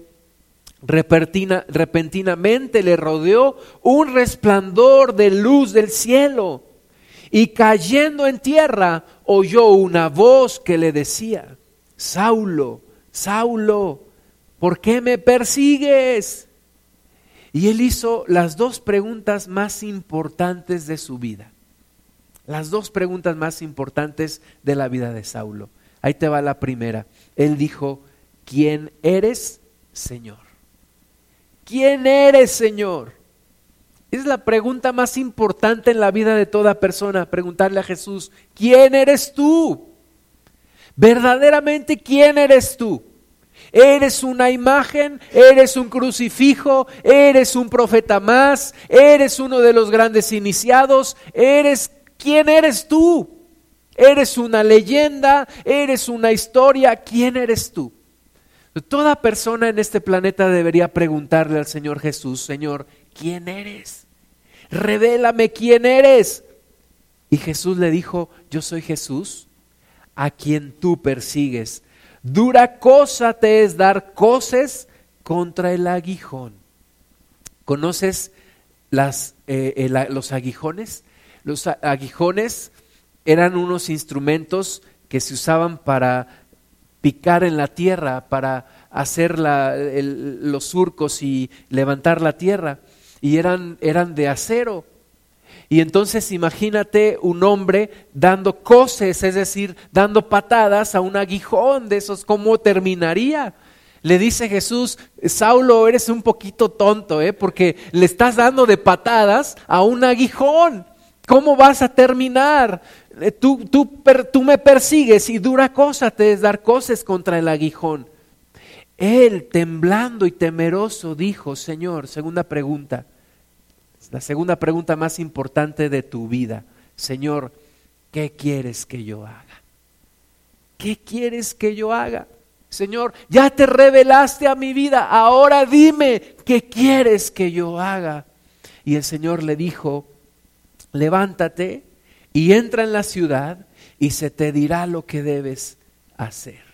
repentinamente le rodeó un resplandor de luz del cielo. Y cayendo en tierra, oyó una voz que le decía, Saulo, Saulo, ¿por qué me persigues? Y él hizo las dos preguntas más importantes de su vida. Las dos preguntas más importantes de la vida de Saulo. Ahí te va la primera. Él dijo, ¿quién eres, Señor? ¿Quién eres, Señor? Es la pregunta más importante en la vida de toda persona, preguntarle a Jesús, ¿quién eres tú? Verdaderamente, ¿quién eres tú? Eres una imagen, eres un crucifijo, eres un profeta más, eres uno de los grandes iniciados, eres quién eres tú. Eres una leyenda, eres una historia, ¿quién eres tú? Toda persona en este planeta debería preguntarle al Señor Jesús, Señor, ¿quién eres? Revélame quién eres. Y Jesús le dijo, yo soy Jesús, a quien tú persigues. Dura cosa te es dar coces contra el aguijón. ¿Conoces las, eh, los aguijones? Los aguijones eran unos instrumentos que se usaban para picar en la tierra, para hacer los surcos y levantar la tierra. Y eran, eran de acero. Y entonces imagínate un hombre dando coces, es decir, dando patadas a un aguijón de esos, ¿cómo terminaría? Le dice Jesús, Saulo, eres un poquito tonto, ¿eh? porque le estás dando de patadas a un aguijón. ¿Cómo vas a terminar? Eh, tú, tú, tú me persigues y dura cosa te es dar coces contra el aguijón. Él, temblando y temeroso, dijo, Señor, segunda pregunta, la segunda pregunta más importante de tu vida, Señor, ¿qué quieres que yo haga? ¿Qué quieres que yo haga? Señor, ya te revelaste a mi vida, ahora dime, ¿qué quieres que yo haga? Y el Señor le dijo, levántate y entra en la ciudad y se te dirá lo que debes hacer.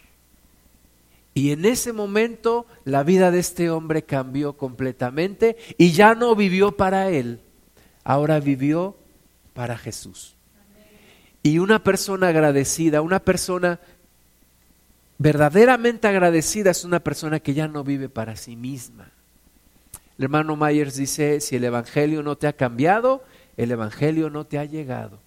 Y en ese momento la vida de este hombre cambió completamente y ya no vivió para él, ahora vivió para Jesús. Y una persona agradecida, una persona verdaderamente agradecida es una persona que ya no vive para sí misma. El hermano Myers dice, si el Evangelio no te ha cambiado, el Evangelio no te ha llegado.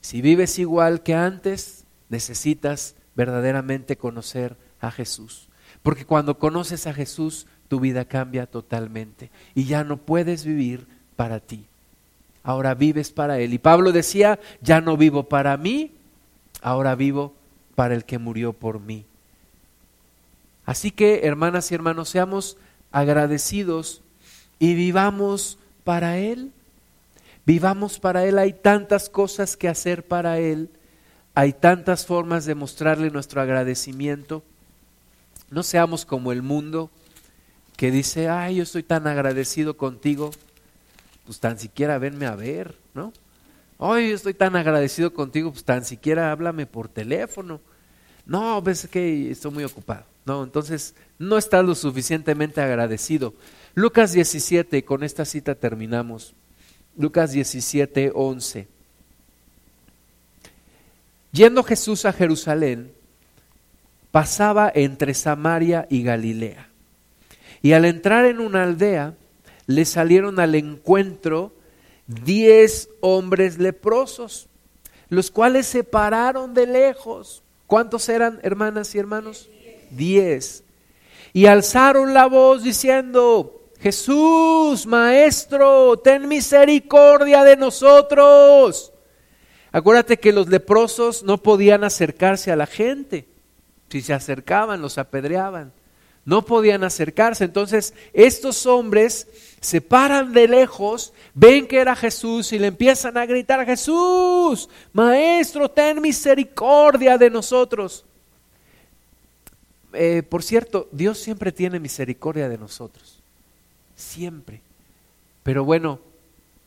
Si vives igual que antes, necesitas verdaderamente conocer a Jesús. Porque cuando conoces a Jesús, tu vida cambia totalmente y ya no puedes vivir para ti. Ahora vives para Él. Y Pablo decía, ya no vivo para mí, ahora vivo para el que murió por mí. Así que, hermanas y hermanos, seamos agradecidos y vivamos para Él. Vivamos para Él, hay tantas cosas que hacer para Él, hay tantas formas de mostrarle nuestro agradecimiento. No seamos como el mundo que dice, ay, yo estoy tan agradecido contigo, pues tan siquiera venme a ver, ¿no? Ay, yo estoy tan agradecido contigo, pues tan siquiera háblame por teléfono. No, ves que estoy muy ocupado. No, entonces no estás lo suficientemente agradecido. Lucas 17, con esta cita terminamos. Lucas 17, 11. Yendo Jesús a Jerusalén, pasaba entre Samaria y Galilea. Y al entrar en una aldea, le salieron al encuentro diez hombres leprosos, los cuales se pararon de lejos. ¿Cuántos eran, hermanas y hermanos? Diez. Y alzaron la voz diciendo, Jesús, Maestro, ten misericordia de nosotros. Acuérdate que los leprosos no podían acercarse a la gente. Si se acercaban, los apedreaban. No podían acercarse. Entonces, estos hombres se paran de lejos, ven que era Jesús y le empiezan a gritar, Jesús, Maestro, ten misericordia de nosotros. Eh, por cierto, Dios siempre tiene misericordia de nosotros siempre. Pero bueno,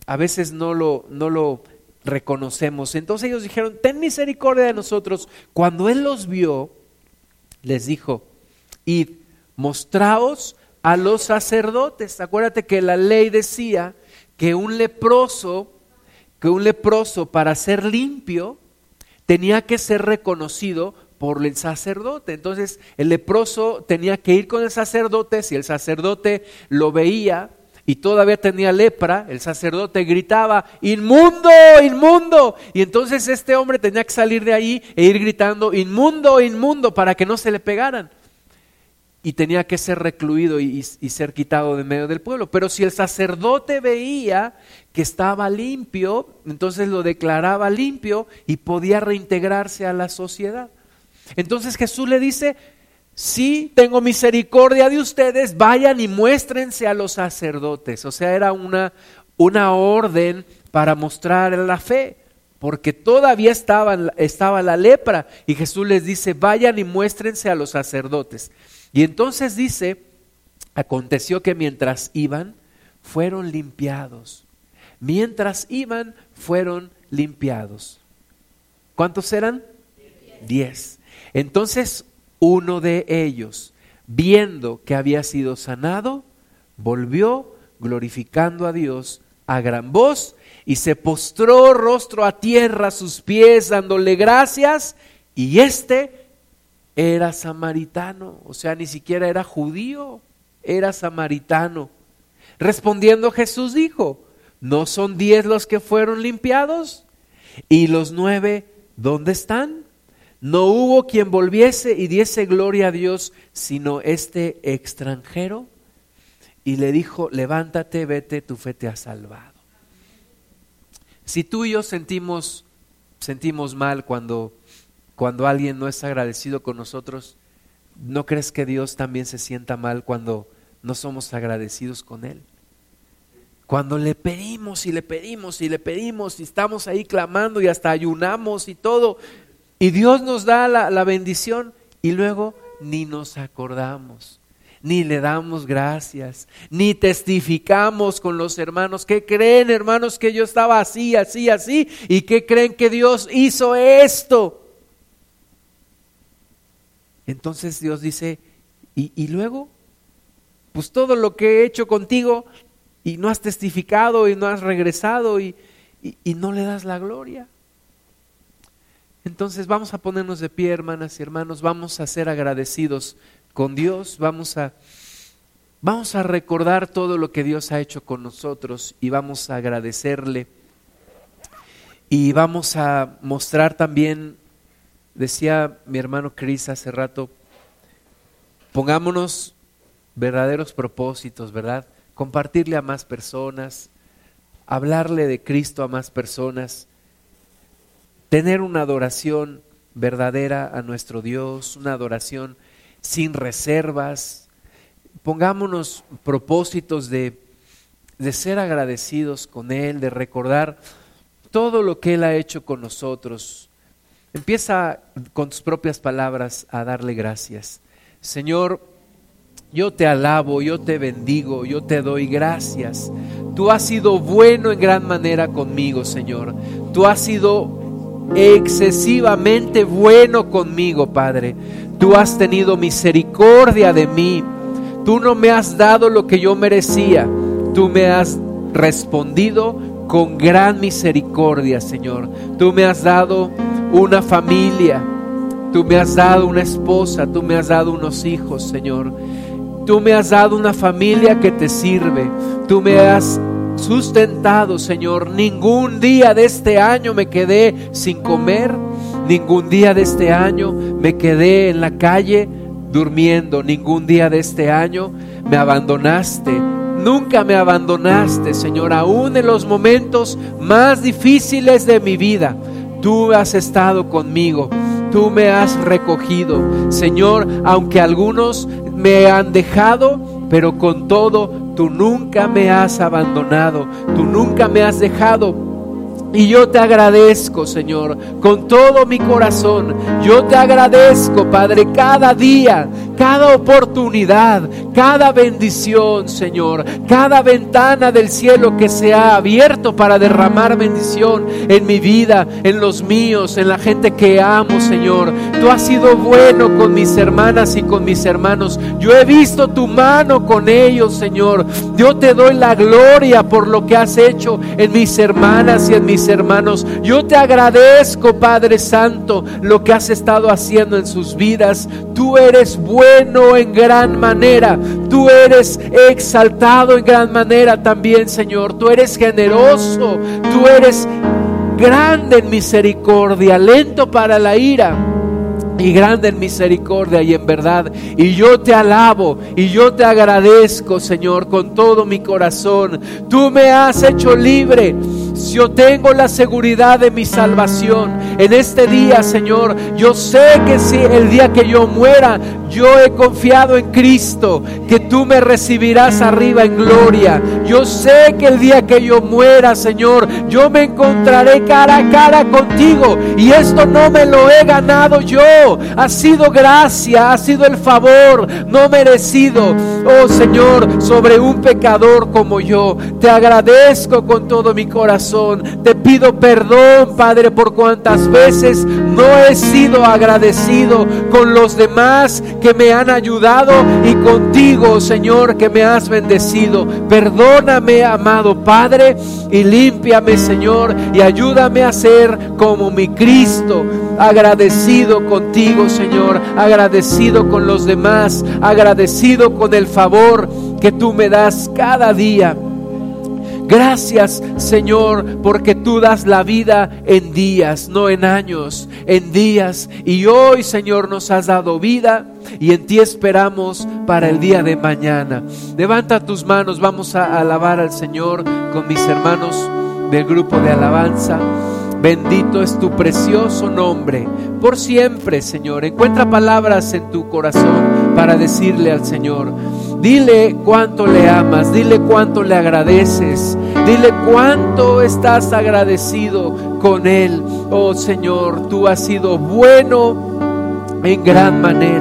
a veces no lo, no lo reconocemos. Entonces ellos dijeron, ten misericordia de nosotros. Cuando Él los vio, les dijo, id, mostraos a los sacerdotes. Acuérdate que la ley decía que un leproso, que un leproso para ser limpio, tenía que ser reconocido por el sacerdote. Entonces el leproso tenía que ir con el sacerdote, si el sacerdote lo veía y todavía tenía lepra, el sacerdote gritaba, inmundo, inmundo. Y entonces este hombre tenía que salir de ahí e ir gritando, inmundo, inmundo, para que no se le pegaran. Y tenía que ser recluido y, y ser quitado de medio del pueblo. Pero si el sacerdote veía que estaba limpio, entonces lo declaraba limpio y podía reintegrarse a la sociedad. Entonces Jesús le dice, sí, tengo misericordia de ustedes, vayan y muéstrense a los sacerdotes. O sea, era una, una orden para mostrar la fe, porque todavía estaba, estaba la lepra y Jesús les dice, vayan y muéstrense a los sacerdotes. Y entonces dice, aconteció que mientras iban, fueron limpiados. Mientras iban, fueron limpiados. ¿Cuántos eran? Diez. Entonces uno de ellos, viendo que había sido sanado, volvió glorificando a Dios a gran voz y se postró rostro a tierra a sus pies dándole gracias y este era samaritano, o sea, ni siquiera era judío, era samaritano. Respondiendo Jesús dijo, ¿no son diez los que fueron limpiados? ¿Y los nueve dónde están? No hubo quien volviese y diese gloria a Dios, sino este extranjero. Y le dijo, levántate, vete, tu fe te ha salvado. Si tú y yo sentimos, sentimos mal cuando, cuando alguien no es agradecido con nosotros, ¿no crees que Dios también se sienta mal cuando no somos agradecidos con Él? Cuando le pedimos y le pedimos y le pedimos y estamos ahí clamando y hasta ayunamos y todo, y Dios nos da la, la bendición y luego ni nos acordamos ni le damos gracias, ni testificamos con los hermanos. ¿Qué creen, hermanos, que yo estaba así, así, así? ¿Y qué creen que Dios hizo esto? Entonces Dios dice, ¿y, y luego? Pues todo lo que he hecho contigo y no has testificado y no has regresado y, y, no le das la gloria. Entonces vamos a ponernos de pie, hermanas y hermanos, vamos a ser agradecidos con Dios, vamos a, vamos a recordar todo lo que Dios ha hecho con nosotros y vamos a agradecerle. Y vamos a mostrar también, decía mi hermano Cris hace rato, pongámonos verdaderos propósitos, ¿verdad? Compartirle a más personas, hablarle de Cristo a más personas, tener una adoración verdadera a nuestro Dios, una adoración sin reservas. Pongámonos propósitos de, de ser agradecidos con Él, de recordar todo lo que Él ha hecho con nosotros. Empieza con tus propias palabras a darle gracias. Señor, yo te alabo, yo te bendigo, yo te doy gracias. Tú has sido bueno en gran manera conmigo, Señor. Tú has sido excesivamente bueno conmigo, Padre. Tú has tenido misericordia de mí. Tú no me has dado lo que yo merecía. Tú me has respondido con gran misericordia, Señor. Tú me has dado una familia. Tú me has dado una esposa. Tú me has dado unos hijos, Señor. Tú me has dado una familia que te sirve. Tú me has sustentado, Señor. Ningún día de este año me quedé sin comer Ningún día de este año me quedé en la calle durmiendo. Ningún día de este año me abandonaste. Nunca me abandonaste, Señor, aún en los momentos más difíciles de mi vida. Tú has estado conmigo, tú me has recogido. Señor, aunque algunos me han dejado, pero con todo, tú nunca me has abandonado, tú nunca me has dejado y yo te agradezco, Señor, con todo mi corazón. Yo te agradezco, Padre, cada día, cada oportunidad, cada bendición, Señor, cada ventana del cielo que se ha abierto para derramar bendición en mi vida, en los míos, en la gente que amo, Señor. Tú has sido bueno con mis hermanas y con mis hermanos. Yo he visto tu mano con ellos, Señor. Yo te doy la gloria por lo que has hecho en mis hermanas y en mis hermanos. Yo te agradezco, Padre Santo, lo que has estado haciendo en sus vidas. Tú eres bueno en gran manera. Tú eres exaltado en gran manera también, Señor. Tú eres generoso. Tú eres grande en misericordia, lento para la ira y grande en misericordia y en verdad. Y yo te alabo y yo te agradezco, Señor, con todo mi corazón. Tú me has hecho libre. Yo tengo la seguridad de mi salvación. En este día, Señor, yo sé que si el día que yo muera, yo he confiado en Cristo, que tú me recibirás arriba en gloria. Yo sé que el día que yo muera, Señor, yo me encontraré cara a cara contigo. Y esto no me lo he ganado yo. Ha sido gracia, ha sido el favor no merecido. Oh Señor, sobre un pecador como yo. Te agradezco con todo mi Te pido perdón, Padre, por cuantas veces no he sido agradecido con los demás que me han ayudado y contigo, Señor, que me has bendecido. Perdóname, amado Padre, y límpiame, Señor, y ayúdame a ser como mi Cristo, agradecido contigo, Señor, agradecido con los demás, agradecido con el favor que tú me das cada día. Gracias Señor porque tú das la vida en días, no en años, en días. Y hoy Señor nos has dado vida y en ti esperamos para el día de mañana. Levanta tus manos, vamos a alabar al Señor con mis hermanos del grupo de alabanza. Bendito es tu precioso nombre por siempre, Señor. Encuentra palabras en tu corazón para decirle al Señor. Dile cuánto le amas, dile cuánto le agradeces, dile cuánto estás agradecido con Él. Oh Señor, tú has sido bueno en gran manera.